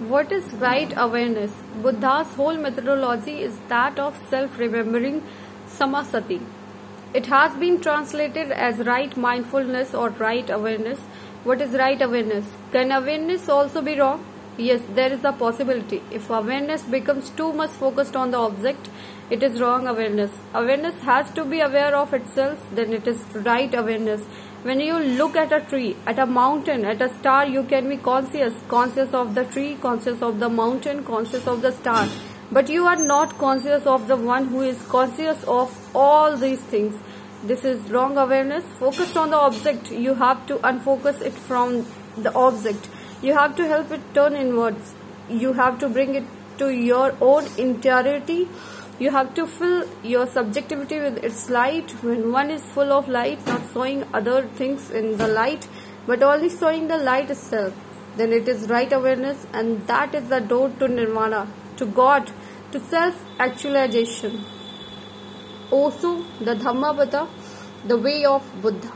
What is right awareness? Buddha's whole methodology is that of self remembering samasati. It has been translated as right mindfulness or right awareness. What is right awareness? Can awareness also be wrong? Yes, there is a possibility. If awareness becomes too much focused on the object, it is wrong awareness. Awareness has to be aware of itself, then it is right awareness. When you look at a tree, at a mountain, at a star, you can be conscious, conscious of the tree, conscious of the mountain, conscious of the star. But you are not conscious of the one who is conscious of all these things. This is wrong awareness. Focused on the object, you have to unfocus it from the object. You have to help it turn inwards. You have to bring it to your own interiority. you have to fill your subjectivity with its light when one is full of light not showing other things in the light but only showing the light itself then it is right awareness and that is the door to nirvana to god to self actualization also the dhammapada the way of buddha